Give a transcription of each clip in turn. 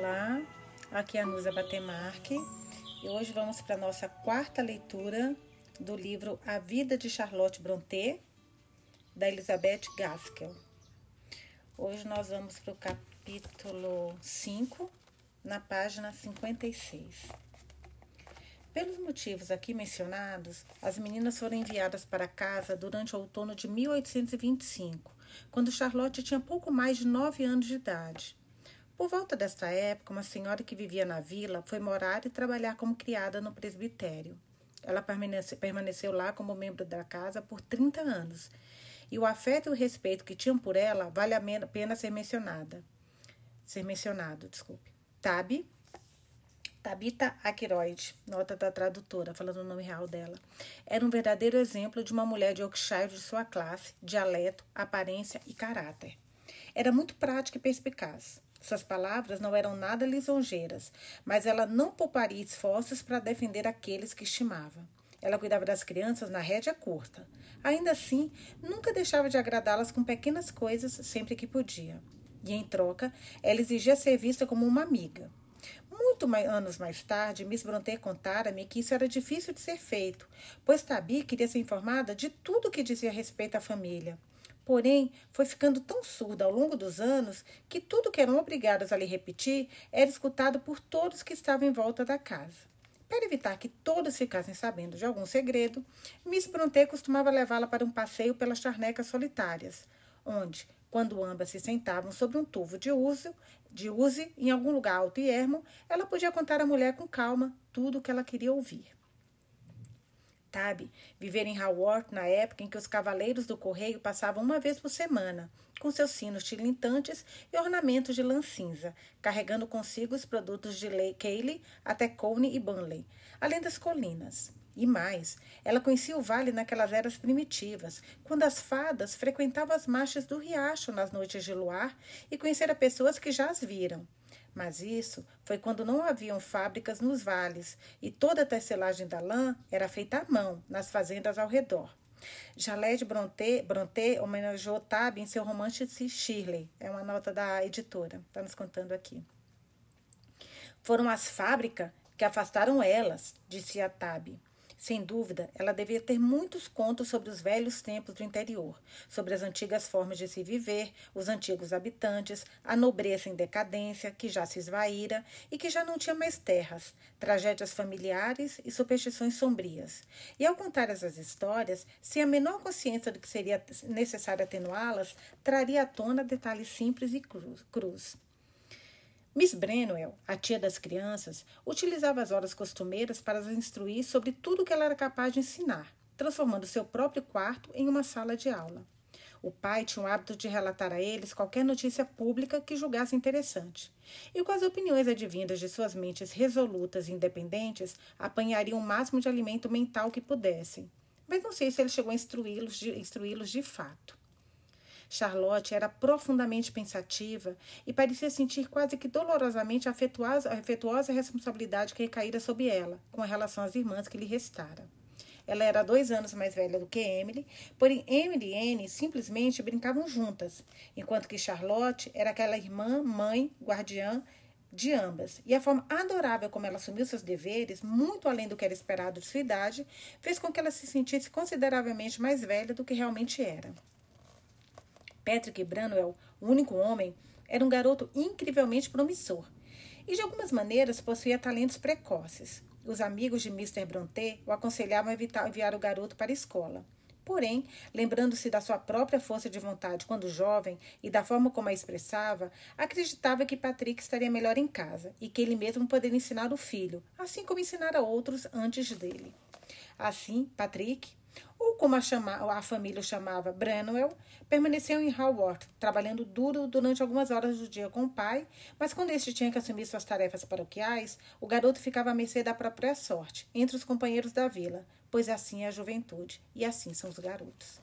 Olá, aqui é a Nusa Batemarque e hoje vamos para a nossa quarta leitura do livro A Vida de Charlotte Brontë, da Elizabeth Gaskell. Hoje nós vamos para o capítulo 5, na página 56. Pelos motivos aqui mencionados, as meninas foram enviadas para casa durante o outono de 1825, quando Charlotte tinha pouco mais de nove anos de idade. Por volta desta época, uma senhora que vivia na vila foi morar e trabalhar como criada no presbitério. Ela permaneceu lá como membro da casa por 30 anos, e o afeto e o respeito que tinham por ela vale a pena ser mencionada. Ser mencionado, desculpe. Tabi, Tabita Ackroyd, nota da tradutora, falando o nome real dela, era um verdadeiro exemplo de uma mulher de Yorkshire de sua classe, dialeto, aparência e caráter. Era muito prática e perspicaz. Suas palavras não eram nada lisonjeiras, mas ela não pouparia esforços para defender aqueles que estimava. Ela cuidava das crianças na rédea curta. Ainda assim, nunca deixava de agradá-las com pequenas coisas sempre que podia. E, em troca, ela exigia ser vista como uma amiga. Muito mais, anos mais tarde, Miss Brontë contara-me que isso era difícil de ser feito, pois Tabi queria ser informada de tudo que dizia respeito à família. Porém, foi ficando tão surda ao longo dos anos que tudo que eram obrigados a lhe repetir era escutado por todos que estavam em volta da casa. Para evitar que todos ficassem sabendo de algum segredo, Miss Brontë costumava levá-la para um passeio pelas charnecas solitárias, onde, quando ambas se sentavam sobre um tuvo de uso, de use em algum lugar alto e ermo, ela podia contar à mulher com calma tudo o que ela queria ouvir. Tabe viver em Haworth na época em que os cavaleiros do correio passavam uma vez por semana, com seus sinos tilintantes e ornamentos de lã cinza, carregando consigo os produtos de Cayley até Coney e Bunley, além das colinas. E mais, ela conhecia o vale naquelas eras primitivas, quando as fadas frequentavam as marchas do riacho nas noites de luar e conhecera pessoas que já as viram. Mas isso foi quando não haviam fábricas nos vales e toda a tecelagem da lã era feita à mão nas fazendas ao redor. Jaled Brontë, Brontë homenageou Tab em seu romance de Shirley. É uma nota da editora, está nos contando aqui. Foram as fábricas que afastaram elas, disse a Tab. Sem dúvida, ela devia ter muitos contos sobre os velhos tempos do interior, sobre as antigas formas de se viver, os antigos habitantes, a nobreza em decadência, que já se esvaíra e que já não tinha mais terras, tragédias familiares e superstições sombrias. E ao contar essas histórias, sem a menor consciência de que seria necessário atenuá-las, traria à tona detalhes simples e cruz. Miss Brenwell, a tia das crianças, utilizava as horas costumeiras para as instruir sobre tudo o que ela era capaz de ensinar, transformando seu próprio quarto em uma sala de aula. O pai tinha o hábito de relatar a eles qualquer notícia pública que julgasse interessante. E com as opiniões advindas de suas mentes resolutas e independentes, apanhariam o máximo de alimento mental que pudessem. Mas não sei se ele chegou a instruí-los de, instruí de fato. Charlotte era profundamente pensativa e parecia sentir quase que dolorosamente a afetuosa, a afetuosa responsabilidade que recaíra sobre ela, com relação às irmãs que lhe restara. Ela era dois anos mais velha do que Emily, porém Emily e Anne simplesmente brincavam juntas, enquanto que Charlotte era aquela irmã, mãe, guardiã de ambas. E a forma adorável como ela assumiu seus deveres, muito além do que era esperado de sua idade, fez com que ela se sentisse consideravelmente mais velha do que realmente era. Patrick Branwell, o único homem, era um garoto incrivelmente promissor e, de algumas maneiras, possuía talentos precoces. Os amigos de Mr. Brontë o aconselhavam a evitar enviar o garoto para a escola. Porém, lembrando-se da sua própria força de vontade quando jovem e da forma como a expressava, acreditava que Patrick estaria melhor em casa e que ele mesmo poderia ensinar o filho, assim como ensinara outros antes dele. Assim, Patrick, ou como a, chama, a família chamava, Branwell, permaneceu em Haworth, trabalhando duro durante algumas horas do dia com o pai, mas quando este tinha que assumir suas tarefas paroquiais, o garoto ficava à mercê da própria sorte, entre os companheiros da vila, pois assim é a juventude, e assim são os garotos.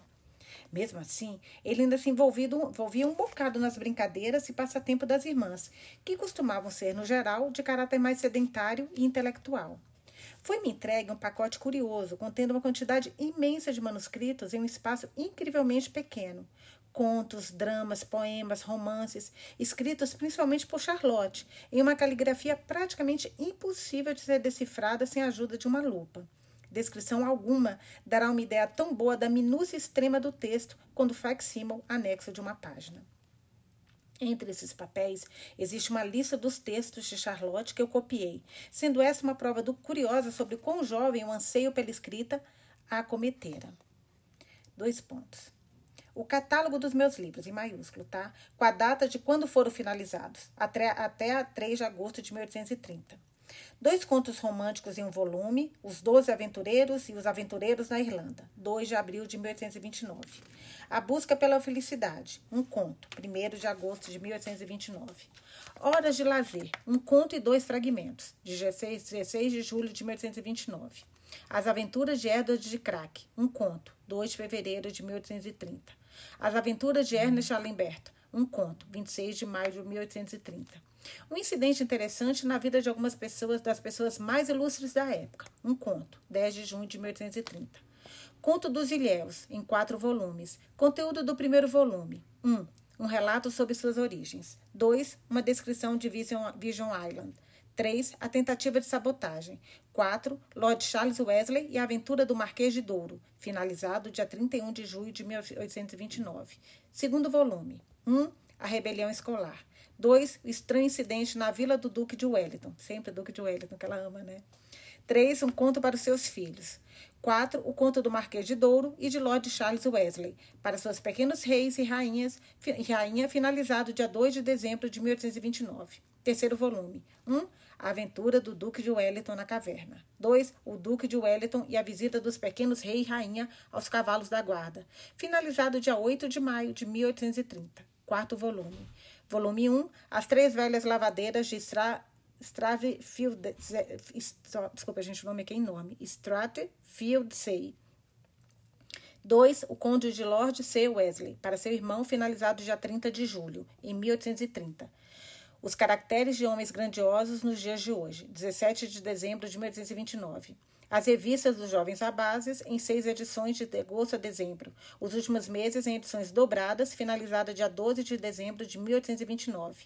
Mesmo assim, ele ainda se envolvia um bocado nas brincadeiras e passatempo das irmãs, que costumavam ser, no geral, de caráter mais sedentário e intelectual. Foi-me entregue um pacote curioso, contendo uma quantidade imensa de manuscritos em um espaço incrivelmente pequeno, contos, dramas, poemas, romances, escritos principalmente por Charlotte, em uma caligrafia praticamente impossível de ser decifrada sem a ajuda de uma lupa. Descrição alguma dará uma ideia tão boa da minúcia extrema do texto quando o facsímil anexo de uma página. Entre esses papéis, existe uma lista dos textos de Charlotte que eu copiei, sendo essa uma prova do curiosa sobre quão jovem o anseio pela escrita a acometera. Dois pontos. O catálogo dos meus livros, em maiúsculo, tá? Com a data de quando foram finalizados, até, até 3 de agosto de 1830. Dois contos românticos em um volume, Os Doze Aventureiros e Os Aventureiros na Irlanda, 2 de abril de 1829. A Busca pela Felicidade, um conto, 1 de agosto de 1829. Horas de Lazer, um conto e dois fragmentos, de 16, 16 de julho de 1829. As Aventuras de Edward de Crack, um conto, 2 de fevereiro de 1830. As Aventuras de Ernest Allenberto, um conto, 26 de maio de 1830. Um incidente interessante na vida de algumas pessoas, das pessoas mais ilustres da época. Um conto, 10 de junho de 1830. Conto dos Ilhéus, em quatro volumes. Conteúdo do primeiro volume. 1. Um, um relato sobre suas origens. 2. Uma descrição de Vision, Vision Island. 3. A tentativa de sabotagem. 4. Lord Charles Wesley e a aventura do Marquês de Douro, finalizado dia 31 de julho de 1829. Segundo volume. 1. A rebelião escolar. 2. O estranho incidente na vila do Duque de Wellington. Sempre Duque de Wellington, que ela ama, né? 3. Um conto para os seus filhos. 4. O conto do Marquês de Douro e de Lord Charles Wesley, para seus pequenos reis e rainhas, rainha, finalizado dia 2 de dezembro de 1829. Terceiro volume. 1. A aventura do Duque de Wellington na caverna. 2. O Duque de Wellington e a visita dos pequenos rei e rainha aos cavalos da guarda. Finalizado dia 8 de maio de 1830. Quarto volume. Volume 1. As Três Velhas Lavadeiras de Stra Strathfield, desculpa, gente, o nome aqui é enorme. Strathfieldsay. 2. O Conde de Lord C. Wesley, para seu irmão, finalizado dia 30 de julho, em 1830. Os caracteres de homens grandiosos nos dias de hoje, 17 de dezembro de 1829. As revistas dos Jovens Abases, em seis edições de agosto a dezembro. Os últimos meses em edições dobradas, finalizada dia 12 de dezembro de 1829.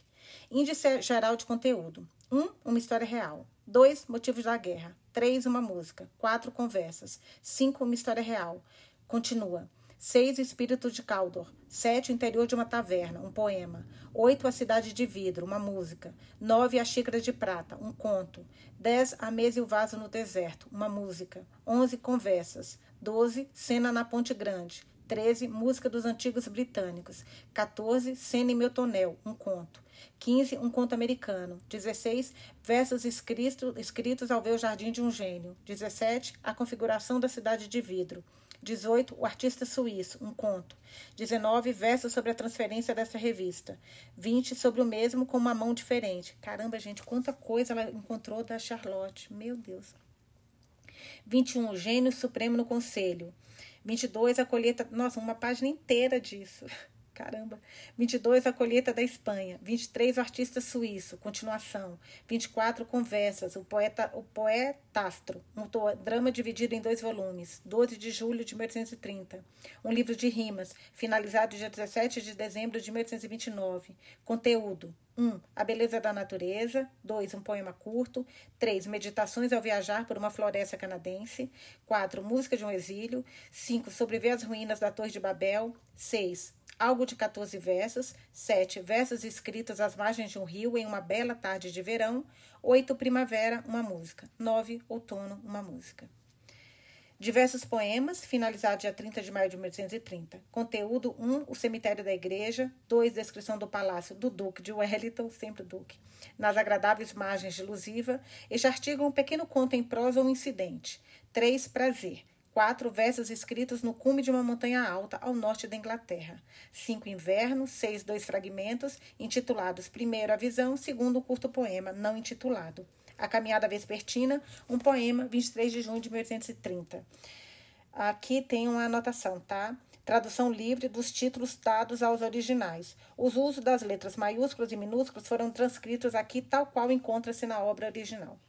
Índice geral de conteúdo. 1. Um, uma história real. 2. Motivos da guerra. 3. Uma música. 4. Conversas. 5. Uma história real. Continua. 6. Espírito de Caldor. 7. O interior de uma taverna. Um poema. 8. A cidade de vidro. Uma música. 9. A xícara de prata. Um conto. 10. A mesa e o vaso no deserto. Uma música. 11. Conversas. 12. Cena na Ponte Grande. 13. Música dos Antigos Britânicos. 14. Cena em meu tonel. Um conto. 15. Um conto americano. 16. Versos escritos, escritos ao ver o jardim de um gênio. 17. A configuração da cidade de vidro. 18. O artista suíço. Um conto. 19. Versos sobre a transferência dessa revista. 20. Sobre o mesmo com uma mão diferente. Caramba, gente, quanta coisa ela encontrou da Charlotte. Meu Deus. 21. O gênio supremo no conselho. 22. A colheita. Nossa, uma página inteira disso. Caramba. 22, A Colheita da Espanha. 23, O Artista Suíço, continuação. 24, Conversas, o poeta o Poetastro, um drama dividido em dois volumes. 12 de julho de 1830. Um livro de rimas, finalizado dia 17 de dezembro de 1829. Conteúdo: 1. Um, a beleza da natureza. 2. Um poema curto. 3. Meditações ao viajar por uma floresta canadense. 4. Música de um exílio. 5. Sobreviver às ruínas da Torre de Babel. 6 algo de 14 versos, 7 versos escritos às margens de um rio em uma bela tarde de verão, 8 primavera, uma música, 9 outono, uma música. Diversos poemas, finalizado dia 30 de maio de 1830. Conteúdo 1, o cemitério da igreja. 2, descrição do palácio do Duque de Wellington, sempre Duque, nas agradáveis margens de Lusiva. Este artigo é um pequeno conto em prosa ou um incidente. 3, prazer. Quatro versos escritos no cume de uma montanha alta ao norte da Inglaterra. Cinco inverno, seis dois fragmentos, intitulados primeiro a visão, segundo um curto poema não intitulado. A caminhada vespertina, um poema, 23 de junho de 1830. Aqui tem uma anotação, tá? Tradução livre dos títulos dados aos originais. Os usos das letras maiúsculas e minúsculas foram transcritos aqui tal qual encontra-se na obra original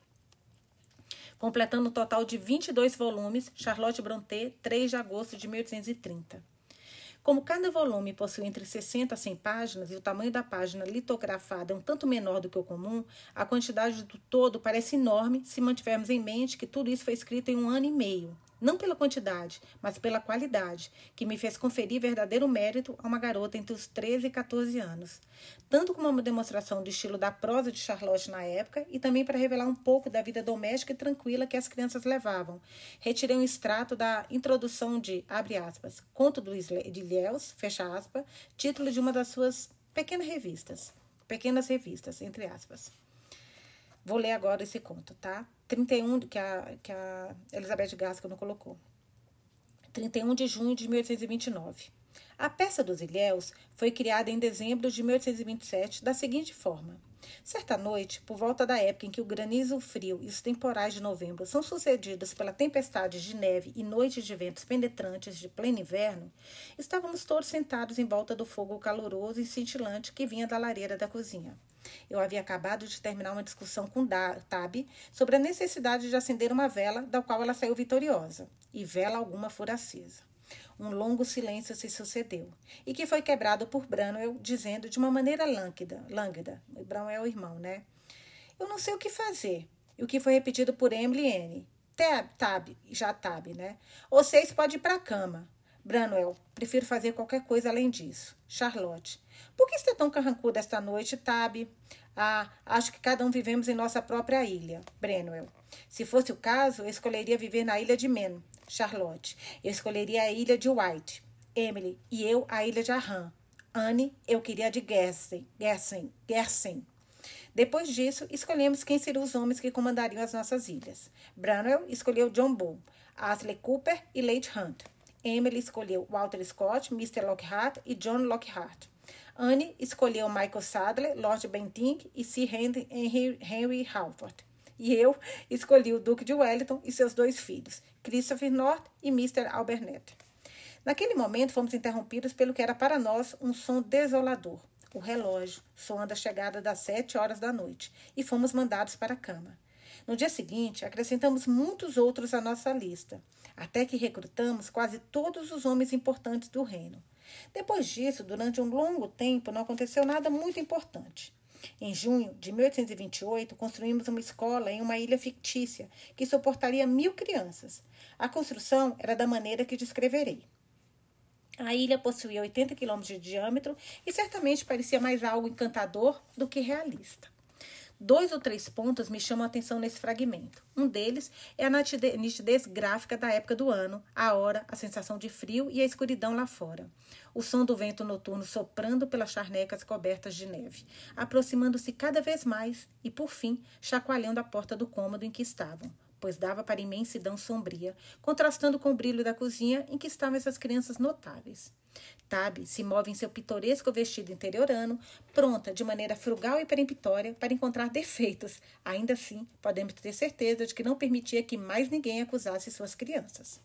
completando um total de 22 volumes, Charlotte Brontë, 3 de agosto de 1830. Como cada volume possui entre 60 a 100 páginas e o tamanho da página litografada é um tanto menor do que o comum, a quantidade do todo parece enorme se mantivermos em mente que tudo isso foi escrito em um ano e meio não pela quantidade, mas pela qualidade, que me fez conferir verdadeiro mérito a uma garota entre os 13 e 14 anos, tanto como uma demonstração do estilo da prosa de Charlotte na época e também para revelar um pouco da vida doméstica e tranquila que as crianças levavam. Retirei um extrato da introdução de, abre aspas, Conto de Ilhéus, fecha aspas, título de uma das suas pequenas revistas, pequenas revistas, entre aspas. Vou ler agora esse conto, tá? 31, que a, que a Elizabeth Gaskell colocou. 31 de junho de 1829. A peça dos Ilhéus foi criada em dezembro de 1827 da seguinte forma. Certa noite, por volta da época em que o granizo frio e os temporais de novembro são sucedidos pela tempestade de neve e noites de ventos penetrantes de pleno inverno, estávamos todos sentados em volta do fogo caloroso e cintilante que vinha da lareira da cozinha. Eu havia acabado de terminar uma discussão com Tab sobre a necessidade de acender uma vela, da qual ela saiu vitoriosa, e vela alguma fora acesa. Um longo silêncio se sucedeu, e que foi quebrado por Branwell, dizendo de uma maneira lânguida, lânguida Branwell é o irmão, né? Eu não sei o que fazer. E o que foi repetido por Emily e Anne. Tab, tab, já Tab, né? Vocês podem ir para a cama. Branwell, prefiro fazer qualquer coisa além disso. Charlotte, por que está tão carrancuda esta noite, Tab? Ah, acho que cada um vivemos em nossa própria ilha. Brenwell. Se fosse o caso, eu escolheria viver na ilha de Men. Charlotte. Eu escolheria a ilha de White. Emily. E eu a ilha de Arran. Anne, eu queria a de Gersen. Gersen. Gersen. Depois disso, escolhemos quem seriam os homens que comandariam as nossas ilhas. Branwell escolheu John Bull, Ashley Cooper e Leite Hunt. Emily escolheu Walter Scott, Mr. Lockhart e John Lockhart. Anne escolheu Michael Sadler, Lord Bentinck e Sir Henry, Henry, Halford. E eu escolhi o Duque de Wellington e seus dois filhos, Christopher North e Mr. Albert Naquele momento, fomos interrompidos pelo que era para nós um som desolador. O relógio, soando a chegada das sete horas da noite, e fomos mandados para a cama. No dia seguinte, acrescentamos muitos outros à nossa lista, até que recrutamos quase todos os homens importantes do reino. Depois disso, durante um longo tempo, não aconteceu nada muito importante. Em junho de 1828, construímos uma escola em uma ilha fictícia que suportaria mil crianças. A construção era da maneira que descreverei. A ilha possuía 80 quilômetros de diâmetro e certamente parecia mais algo encantador do que realista. Dois ou três pontos me chamam a atenção nesse fragmento. Um deles é a nitidez gráfica da época do ano, a hora, a sensação de frio e a escuridão lá fora. O som do vento noturno soprando pelas charnecas cobertas de neve, aproximando-se cada vez mais e, por fim, chacoalhando a porta do cômodo em que estavam, pois dava para a imensidão sombria, contrastando com o brilho da cozinha em que estavam essas crianças notáveis. Tabe se move em seu pitoresco vestido interiorano, pronta de maneira frugal e peremptória para encontrar defeitos. Ainda assim, podemos ter certeza de que não permitia que mais ninguém acusasse suas crianças.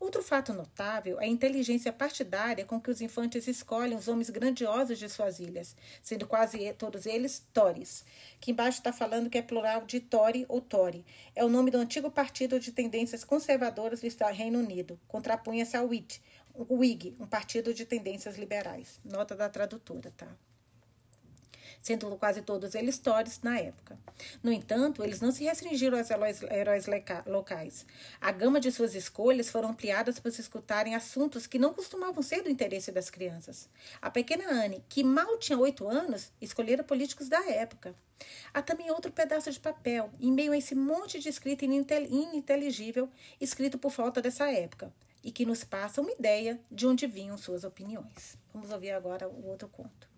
Outro fato notável é a inteligência partidária com que os infantes escolhem os homens grandiosos de suas ilhas, sendo quase todos eles Tories, que embaixo está falando que é plural de Tory ou Tory. É o nome do antigo partido de tendências conservadoras do Reino Unido. Contrapunha-se ao Whig, o Whig, um partido de tendências liberais. Nota da tradutora, tá? Sendo quase todos eles Tories na época. No entanto, eles não se restringiram aos heróis locais. A gama de suas escolhas foram ampliadas para se escutarem assuntos que não costumavam ser do interesse das crianças. A pequena Anne, que mal tinha oito anos, escolhera políticos da época. Há também outro pedaço de papel, em meio a esse monte de escrita ininteligível, escrito por falta dessa época e que nos passa uma ideia de onde vinham suas opiniões. Vamos ouvir agora o outro conto.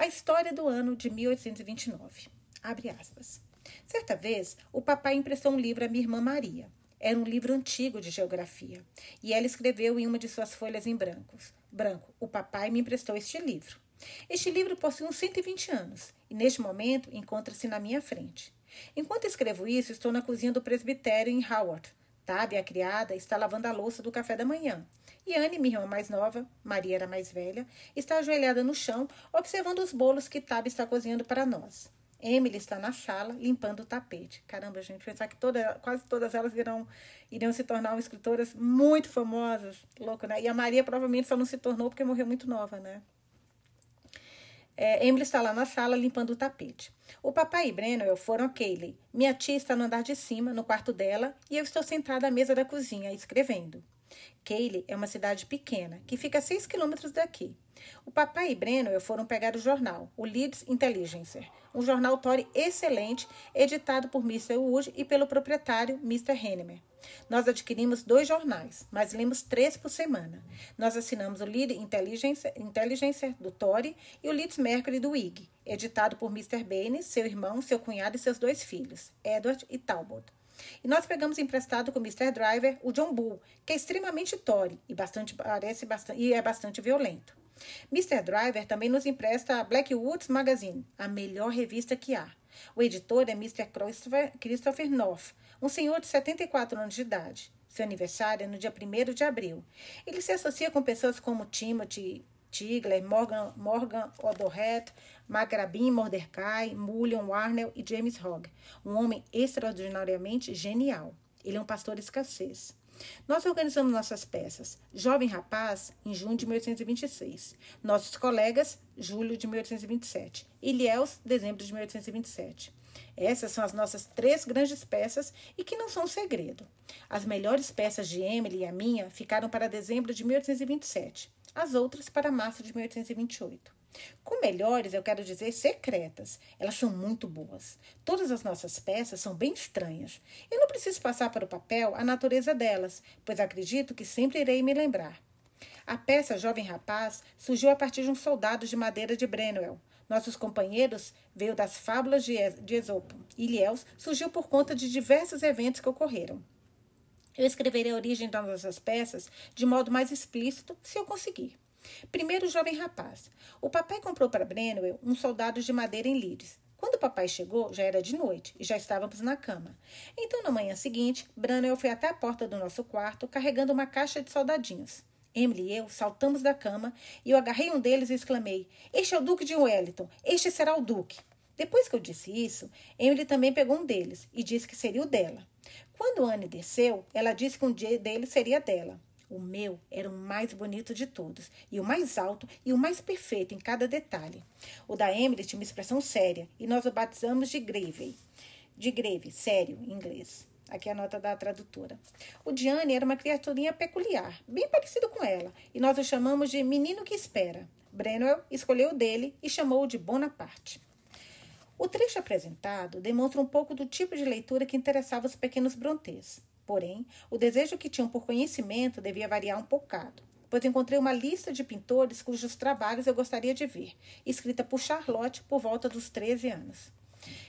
A história do ano de 1829. Abre aspas. Certa vez, o papai emprestou um livro à minha irmã Maria. Era um livro antigo de geografia, e ela escreveu em uma de suas folhas em brancos. Branco, o papai me emprestou este livro. Este livro possui uns 120 anos, e neste momento encontra-se na minha frente. Enquanto escrevo isso, estou na cozinha do presbitério em Howard, Tabe, a criada, está lavando a louça do café da manhã. E Anne, minha irmã mais nova, Maria era mais velha, está ajoelhada no chão, observando os bolos que Tabe está cozinhando para nós. Emily está na sala limpando o tapete. Caramba, gente, pensar que toda, quase todas elas irão, iriam se tornar escritoras muito famosas. Louco, né? E a Maria provavelmente só não se tornou porque morreu muito nova, né? É, Emily está lá na sala limpando o tapete. O papai e Brenwell foram a Kayleigh. Minha tia está no andar de cima, no quarto dela, e eu estou sentada à mesa da cozinha, escrevendo. Kayleigh é uma cidade pequena, que fica a 6 quilômetros daqui. O papai e Brenwell foram pegar o jornal, o Leeds Intelligencer, um jornal Tory excelente, editado por Mr. Wood e pelo proprietário Mr. Hennemer. Nós adquirimos dois jornais, mas lemos três por semana. Nós assinamos o Lead Intelligencer, Intelligencer do Tory e o Leeds Mercury do Whig, editado por Mr. Baines, seu irmão, seu cunhado e seus dois filhos, Edward e Talbot. E nós pegamos emprestado com o Mr. Driver o John Bull, que é extremamente Tory e, bastante, parece bastante, e é bastante violento. Mr. Driver também nos empresta a Blackwoods Magazine, a melhor revista que há. O editor é Mr. Christopher, Christopher North, um senhor de 74 anos de idade. Seu aniversário é no dia 1 de abril. Ele se associa com pessoas como Timothy Tigler, Morgan, Morgan Odohet, Magrabin Mordecai, Mullion Warnell e James Hogg, um homem extraordinariamente genial. Ele é um pastor escassez. Nós organizamos nossas peças. Jovem Rapaz, em junho de 1826. Nossos colegas, julho de 1827. Ilhéus, dezembro de 1827. Essas são as nossas três grandes peças e que não são segredo. As melhores peças de Emily e a minha ficaram para dezembro de 1827, as outras para março de 1828. Com melhores, eu quero dizer secretas. Elas são muito boas. Todas as nossas peças são bem estranhas. Eu não preciso passar para o papel a natureza delas, pois acredito que sempre irei me lembrar. A peça Jovem Rapaz surgiu a partir de um soldado de madeira de Brenwell. Nossos companheiros veio das fábulas de Esopo. Ilhéus surgiu por conta de diversos eventos que ocorreram. Eu escreverei a origem das nossas peças de modo mais explícito, se eu conseguir. Primeiro, o jovem rapaz. O papai comprou para Brenwell um soldado de madeira em Leeds. Quando o papai chegou, já era de noite e já estávamos na cama. Então, na manhã seguinte, Branwell foi até a porta do nosso quarto carregando uma caixa de soldadinhos. Emily e eu saltamos da cama e eu agarrei um deles e exclamei: Este é o Duque de Wellington, este será o Duque. Depois que eu disse isso, Emily também pegou um deles e disse que seria o dela. Quando Anne desceu, ela disse que um dia dele seria dela. O meu era o mais bonito de todos, e o mais alto e o mais perfeito em cada detalhe. O da Emily tinha uma expressão séria, e nós o batizamos de Grave. De Grave, sério, em inglês. Aqui é a nota da tradutora. O Diane era uma criaturinha peculiar, bem parecido com ela, e nós o chamamos de Menino que Espera. Brenwell escolheu o dele e chamou-o de Bonaparte. O trecho apresentado demonstra um pouco do tipo de leitura que interessava os pequenos Brontês. Porém, o desejo que tinham por conhecimento devia variar um bocado, pois encontrei uma lista de pintores cujos trabalhos eu gostaria de ver, escrita por Charlotte por volta dos 13 anos.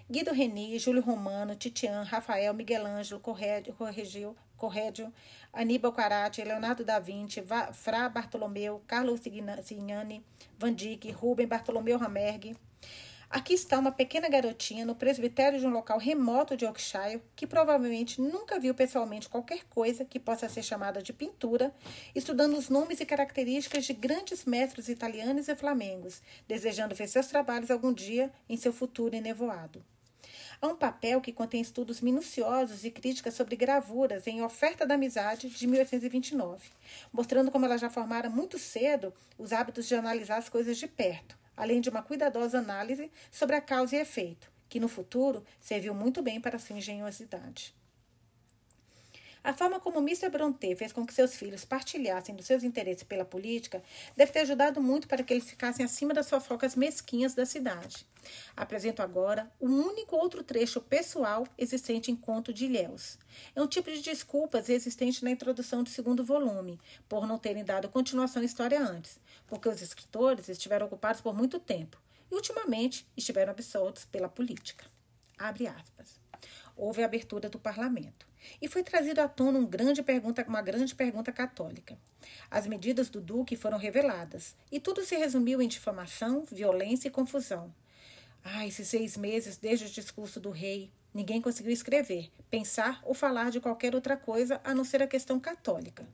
Guido Reni, Júlio Romano, Titian, Rafael, Miguel Ângelo, Correggio Aníbal Carati, Leonardo da Vinci, Fra Bartolomeu, Carlos Signani, Van Dyck, Rubem Bartolomeu Ramergue, Aqui está uma pequena garotinha no presbitério de um local remoto de Yorkshire que provavelmente nunca viu pessoalmente qualquer coisa que possa ser chamada de pintura, estudando os nomes e características de grandes mestres italianos e flamengos, desejando ver seus trabalhos algum dia em seu futuro enevoado. Há um papel que contém estudos minuciosos e críticas sobre gravuras em Oferta da Amizade, de 1829, mostrando como ela já formara muito cedo os hábitos de analisar as coisas de perto além de uma cuidadosa análise sobre a causa e efeito, que no futuro serviu muito bem para sua engenhosidade. A forma como Mr. Brontë fez com que seus filhos partilhassem dos seus interesses pela política deve ter ajudado muito para que eles ficassem acima das fofocas mesquinhas da cidade. Apresento agora o único outro trecho pessoal existente em Conto de Ilhéus. É um tipo de desculpas existente na introdução do segundo volume, por não terem dado continuação à história antes, porque os escritores estiveram ocupados por muito tempo e, ultimamente, estiveram absortos pela política. Abre aspas. Houve a abertura do parlamento e foi trazido à tona um grande pergunta, uma grande pergunta católica. As medidas do Duque foram reveladas e tudo se resumiu em difamação, violência e confusão. Ah, esses seis meses desde o discurso do rei, ninguém conseguiu escrever, pensar ou falar de qualquer outra coisa a não ser a questão católica.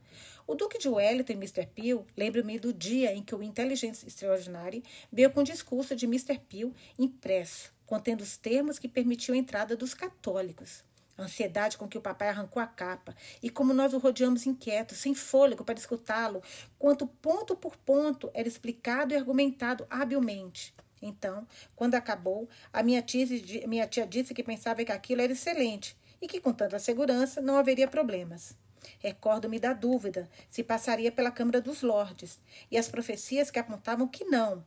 O Duque de Wellington e Mr. Peel lembro-me do dia em que o Intelligence Extraordinary veio com o discurso de Mr. Peel impresso contendo os termos que permitiam a entrada dos católicos. A ansiedade com que o papai arrancou a capa e como nós o rodeamos inquietos, sem fôlego para escutá-lo, quanto ponto por ponto era explicado e argumentado habilmente. Então, quando acabou, a minha tia, minha tia disse que pensava que aquilo era excelente e que com tanta segurança não haveria problemas. Recordo-me da dúvida se passaria pela Câmara dos Lordes e as profecias que apontavam que não.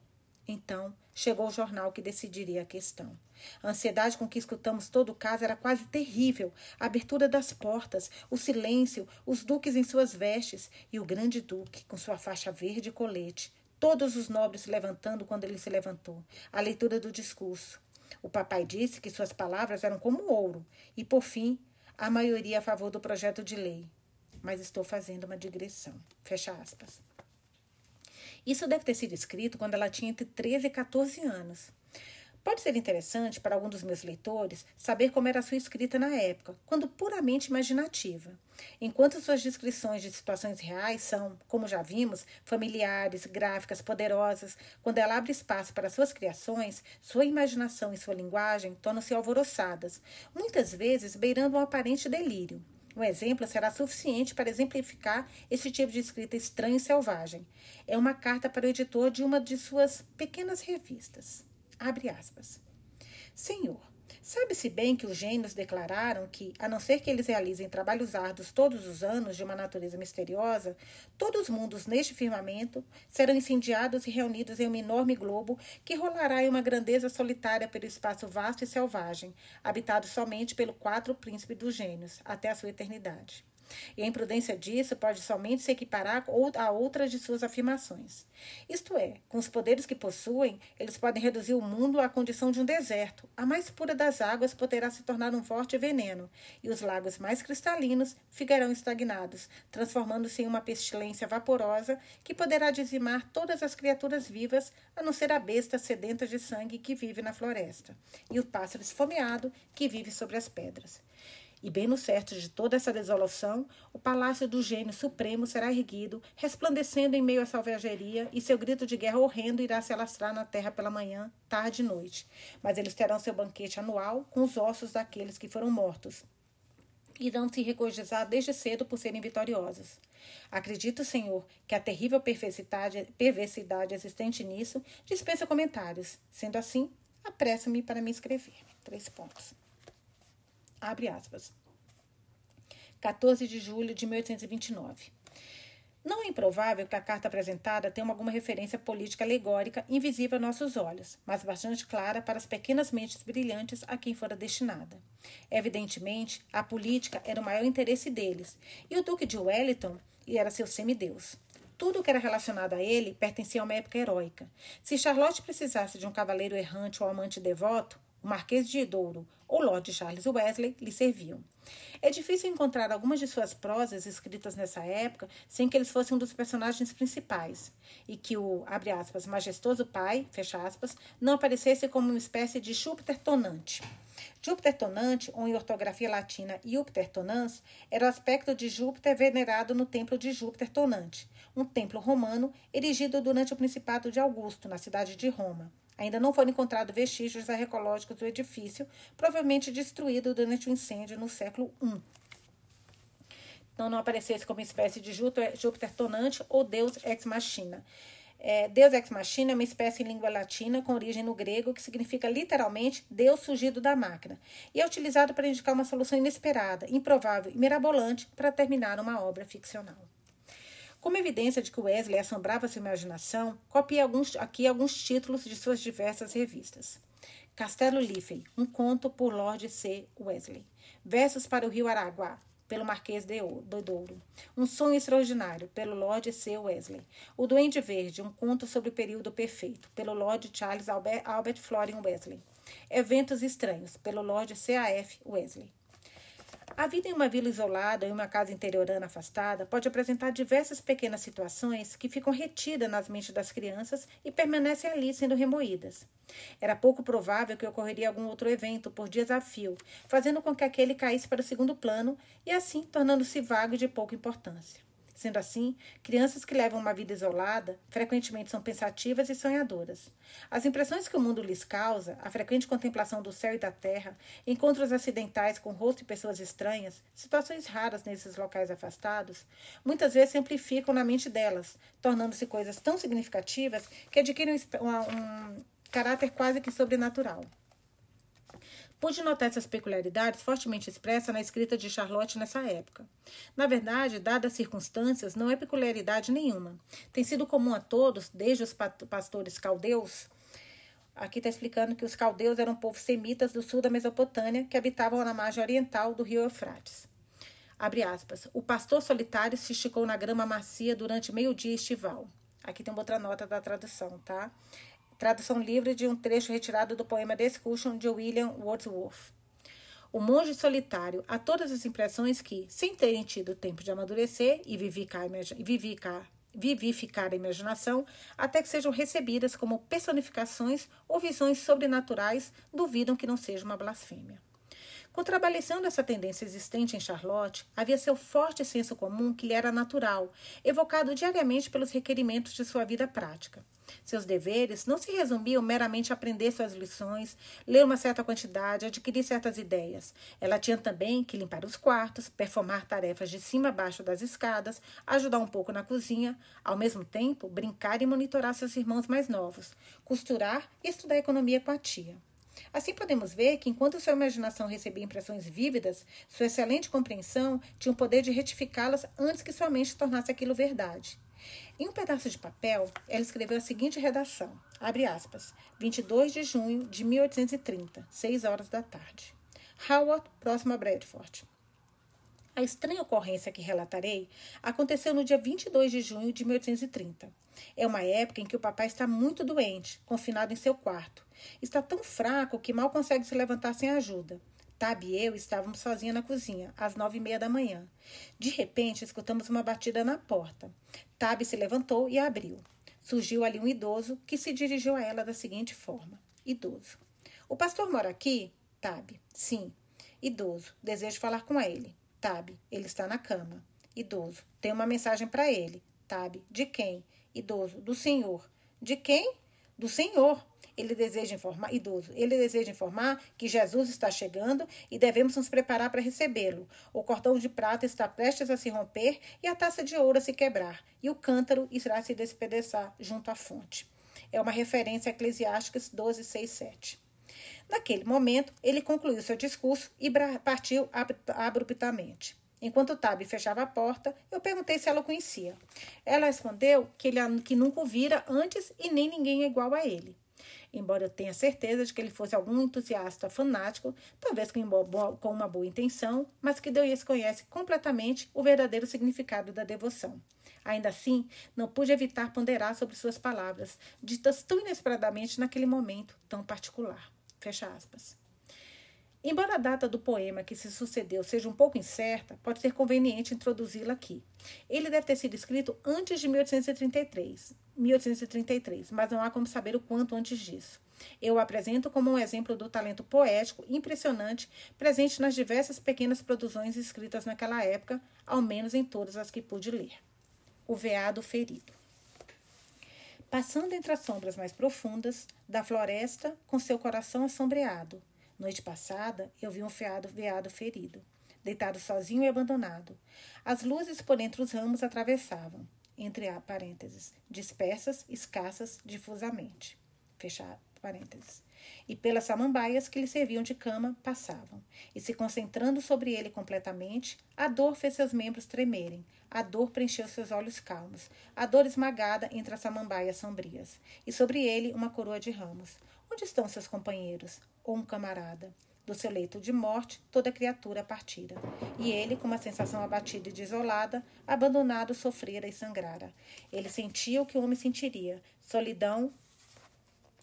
Então, chegou o jornal que decidiria a questão. A ansiedade com que escutamos todo o caso era quase terrível. A abertura das portas, o silêncio, os duques em suas vestes e o grande duque com sua faixa verde e colete. Todos os nobres se levantando quando ele se levantou. A leitura do discurso. O papai disse que suas palavras eram como ouro. E, por fim, a maioria a favor do projeto de lei. Mas estou fazendo uma digressão. Fecha aspas. Isso deve ter sido escrito quando ela tinha entre 13 e 14 anos. Pode ser interessante para algum dos meus leitores saber como era sua escrita na época, quando puramente imaginativa. Enquanto suas descrições de situações reais são, como já vimos, familiares, gráficas, poderosas, quando ela abre espaço para suas criações, sua imaginação e sua linguagem tornam-se alvoroçadas, muitas vezes beirando um aparente delírio. Um exemplo será suficiente para exemplificar esse tipo de escrita estranha e selvagem. É uma carta para o editor de uma de suas pequenas revistas. Abre aspas. Senhor, sabe-se bem que os gênios declararam que, a não ser que eles realizem trabalhos árduos todos os anos de uma natureza misteriosa, todos os mundos neste firmamento serão incendiados e reunidos em um enorme globo que rolará em uma grandeza solitária pelo espaço vasto e selvagem, habitado somente pelo quatro príncipes dos gênios, até a sua eternidade. E a imprudência disso pode somente se equiparar a outras de suas afirmações. Isto é, com os poderes que possuem, eles podem reduzir o mundo à condição de um deserto. A mais pura das águas poderá se tornar um forte veneno, e os lagos mais cristalinos ficarão estagnados, transformando-se em uma pestilência vaporosa que poderá dizimar todas as criaturas vivas, a não ser a besta sedenta de sangue que vive na floresta, e o pássaro esfomeado que vive sobre as pedras. E bem no certo de toda essa desolação, o palácio do gênio supremo será erguido, resplandecendo em meio à salvageria, e seu grito de guerra horrendo irá se alastrar na terra pela manhã, tarde e noite. Mas eles terão seu banquete anual com os ossos daqueles que foram mortos. Irão se regozijar desde cedo por serem vitoriosos. Acredito, Senhor, que a terrível perversidade, existente nisso dispensa comentários. Sendo assim, apresso-me para me escrever. Três pontos. Abre aspas. 14 de julho de 1829. Não é improvável que a carta apresentada tenha alguma referência política alegórica invisível a nossos olhos, mas bastante clara para as pequenas mentes brilhantes a quem fora destinada. Evidentemente, a política era o maior interesse deles, e o Duque de Wellington era seu semideus. Tudo o que era relacionado a ele pertencia a uma época heróica. Se Charlotte precisasse de um cavaleiro errante ou amante devoto, o Marquês de Douro ou Lord Charles Wesley lhe serviam. É difícil encontrar algumas de suas prosas escritas nessa época sem que eles fossem um dos personagens principais e que o, abre aspas, majestoso pai, fecha aspas, não aparecesse como uma espécie de Júpiter tonante. Júpiter tonante, ou em ortografia latina Júpiter tonans, era o aspecto de Júpiter venerado no templo de Júpiter tonante, um templo romano erigido durante o principado de Augusto, na cidade de Roma. Ainda não foram encontrados vestígios arqueológicos do edifício, provavelmente destruído durante o um incêndio no século I. Então, não aparecesse como espécie de Júpiter tonante ou Deus ex machina. É, Deus ex machina é uma espécie em língua latina com origem no grego que significa literalmente Deus surgido da máquina e é utilizado para indicar uma solução inesperada, improvável e mirabolante para terminar uma obra ficcional. Como evidência de que Wesley assombrava sua imaginação, copiei alguns, aqui alguns títulos de suas diversas revistas. Castelo Liffey, um conto por Lord C. Wesley. Versos para o Rio Araguá, pelo Marquês de Douro. Um sonho extraordinário, pelo Lord C. Wesley. O Duende Verde, um conto sobre o período perfeito, pelo Lord Charles Albert, Albert Florian Wesley. Eventos estranhos, pelo Lord C. A. F. Wesley. A vida em uma vila isolada ou em uma casa interiorana afastada pode apresentar diversas pequenas situações que ficam retidas nas mentes das crianças e permanecem ali sendo remoídas. Era pouco provável que ocorreria algum outro evento por desafio, fazendo com que aquele caísse para o segundo plano e assim tornando-se vago e de pouca importância. Sendo assim, crianças que levam uma vida isolada frequentemente são pensativas e sonhadoras. As impressões que o mundo lhes causa, a frequente contemplação do céu e da terra, encontros acidentais com rosto de pessoas estranhas, situações raras nesses locais afastados, muitas vezes amplificam na mente delas, tornando-se coisas tão significativas que adquirem um, um caráter quase que sobrenatural. Pude notar essas peculiaridades fortemente expressas na escrita de Charlotte nessa época. Na verdade, dadas as circunstâncias, não é peculiaridade nenhuma. Tem sido comum a todos, desde os pastores caldeus. Aqui está explicando que os caldeus eram povos semitas do sul da Mesopotâmia que habitavam na margem oriental do rio Eufrates. Abre aspas. O pastor solitário se esticou na grama macia durante meio-dia estival. Aqui tem outra nota da tradução, tá? Tradução livre de um trecho retirado do poema Discussion de William Wordsworth. O monge solitário há todas as impressões que, sem terem tido tempo de amadurecer e vivificar, vivificar a imaginação, até que sejam recebidas como personificações ou visões sobrenaturais, duvidam que não seja uma blasfêmia. Contrabalançando essa tendência existente em Charlotte, havia seu forte senso comum que lhe era natural, evocado diariamente pelos requerimentos de sua vida prática. Seus deveres não se resumiam meramente a aprender suas lições, ler uma certa quantidade, adquirir certas ideias. Ela tinha também que limpar os quartos, performar tarefas de cima a baixo das escadas, ajudar um pouco na cozinha, ao mesmo tempo brincar e monitorar seus irmãos mais novos, costurar e estudar economia com a tia. Assim podemos ver que, enquanto sua imaginação recebia impressões vívidas, sua excelente compreensão tinha o poder de retificá-las antes que sua mente tornasse aquilo verdade. Em um pedaço de papel, ela escreveu a seguinte redação: abre aspas, 22 de junho de 1830, 6 horas da tarde. Howard, próximo a Bradford. A estranha ocorrência que relatarei aconteceu no dia 22 de junho de 1830. É uma época em que o papai está muito doente, confinado em seu quarto. Está tão fraco que mal consegue se levantar sem ajuda. Tab e eu estávamos sozinhos na cozinha, às nove e meia da manhã. De repente, escutamos uma batida na porta. Tab se levantou e abriu. Surgiu ali um idoso que se dirigiu a ela da seguinte forma: Idoso. O pastor mora aqui? Tab. Sim. Idoso. Desejo falar com ele. Tab. Ele está na cama. Idoso. Tem uma mensagem para ele. Tab. De quem? Idoso, do Senhor. De quem? Do Senhor. Ele deseja informar, idoso, ele deseja informar que Jesus está chegando e devemos nos preparar para recebê-lo. O cordão de prata está prestes a se romper e a taça de ouro a se quebrar, e o cântaro irá se despedaçar junto à fonte. É uma referência a Eclesiásticos 12, 6, 7. Naquele momento, ele concluiu seu discurso e partiu abruptamente. Enquanto Tabi fechava a porta, eu perguntei se ela o conhecia. Ela respondeu que, ele, que nunca o vira antes e nem ninguém é igual a ele. Embora eu tenha certeza de que ele fosse algum entusiasta fanático, talvez com uma boa intenção, mas que Deus conhece completamente o verdadeiro significado da devoção. Ainda assim, não pude evitar ponderar sobre suas palavras, ditas tão inesperadamente naquele momento tão particular. Fecha aspas. Embora a data do poema que se sucedeu seja um pouco incerta, pode ser conveniente introduzi-la aqui. Ele deve ter sido escrito antes de 1833, 1833, mas não há como saber o quanto antes disso. Eu o apresento como um exemplo do talento poético impressionante presente nas diversas pequenas produções escritas naquela época, ao menos em todas as que pude ler. O Veado Ferido. Passando entre as sombras mais profundas da floresta, com seu coração assombreado, Noite passada, eu vi um feado veado ferido, deitado sozinho e abandonado. As luzes por entre os ramos atravessavam, entre parênteses, dispersas, escassas, difusamente. Fechar parênteses. E pelas samambaias que lhe serviam de cama passavam, e se concentrando sobre ele completamente, a dor fez seus membros tremerem, a dor preencheu seus olhos calmos, a dor esmagada entre as samambaias sombrias, e sobre ele uma coroa de ramos. Onde estão seus companheiros? Ou um camarada. Do seu leito de morte, toda criatura partira. E ele, com uma sensação abatida e desolada, abandonado, sofrera e sangrara. Ele sentia o que o homem sentiria: solidão,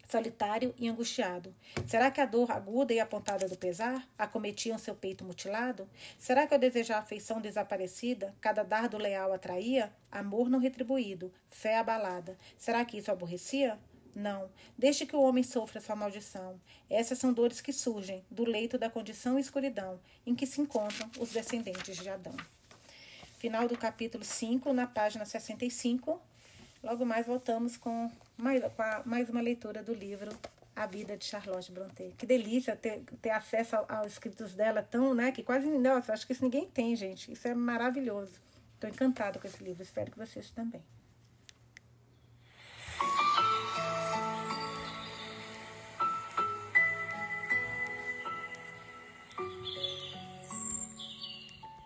solitário e angustiado. Será que a dor aguda e apontada do pesar acometiam seu peito mutilado? Será que ao desejar afeição desaparecida, cada dardo leal atraía? Amor não retribuído, fé abalada. Será que isso aborrecia? Não, deixe que o homem sofra sua maldição. Essas são dores que surgem do leito da condição e escuridão em que se encontram os descendentes de Adão. Final do capítulo 5, na página 65. Logo mais voltamos com mais, com a, mais uma leitura do livro A Vida de Charlotte Brontë. Que delícia ter, ter acesso aos escritos dela tão, né? Que quase, nossa, acho que isso ninguém tem, gente. Isso é maravilhoso. Estou encantada com esse livro, espero que vocês também.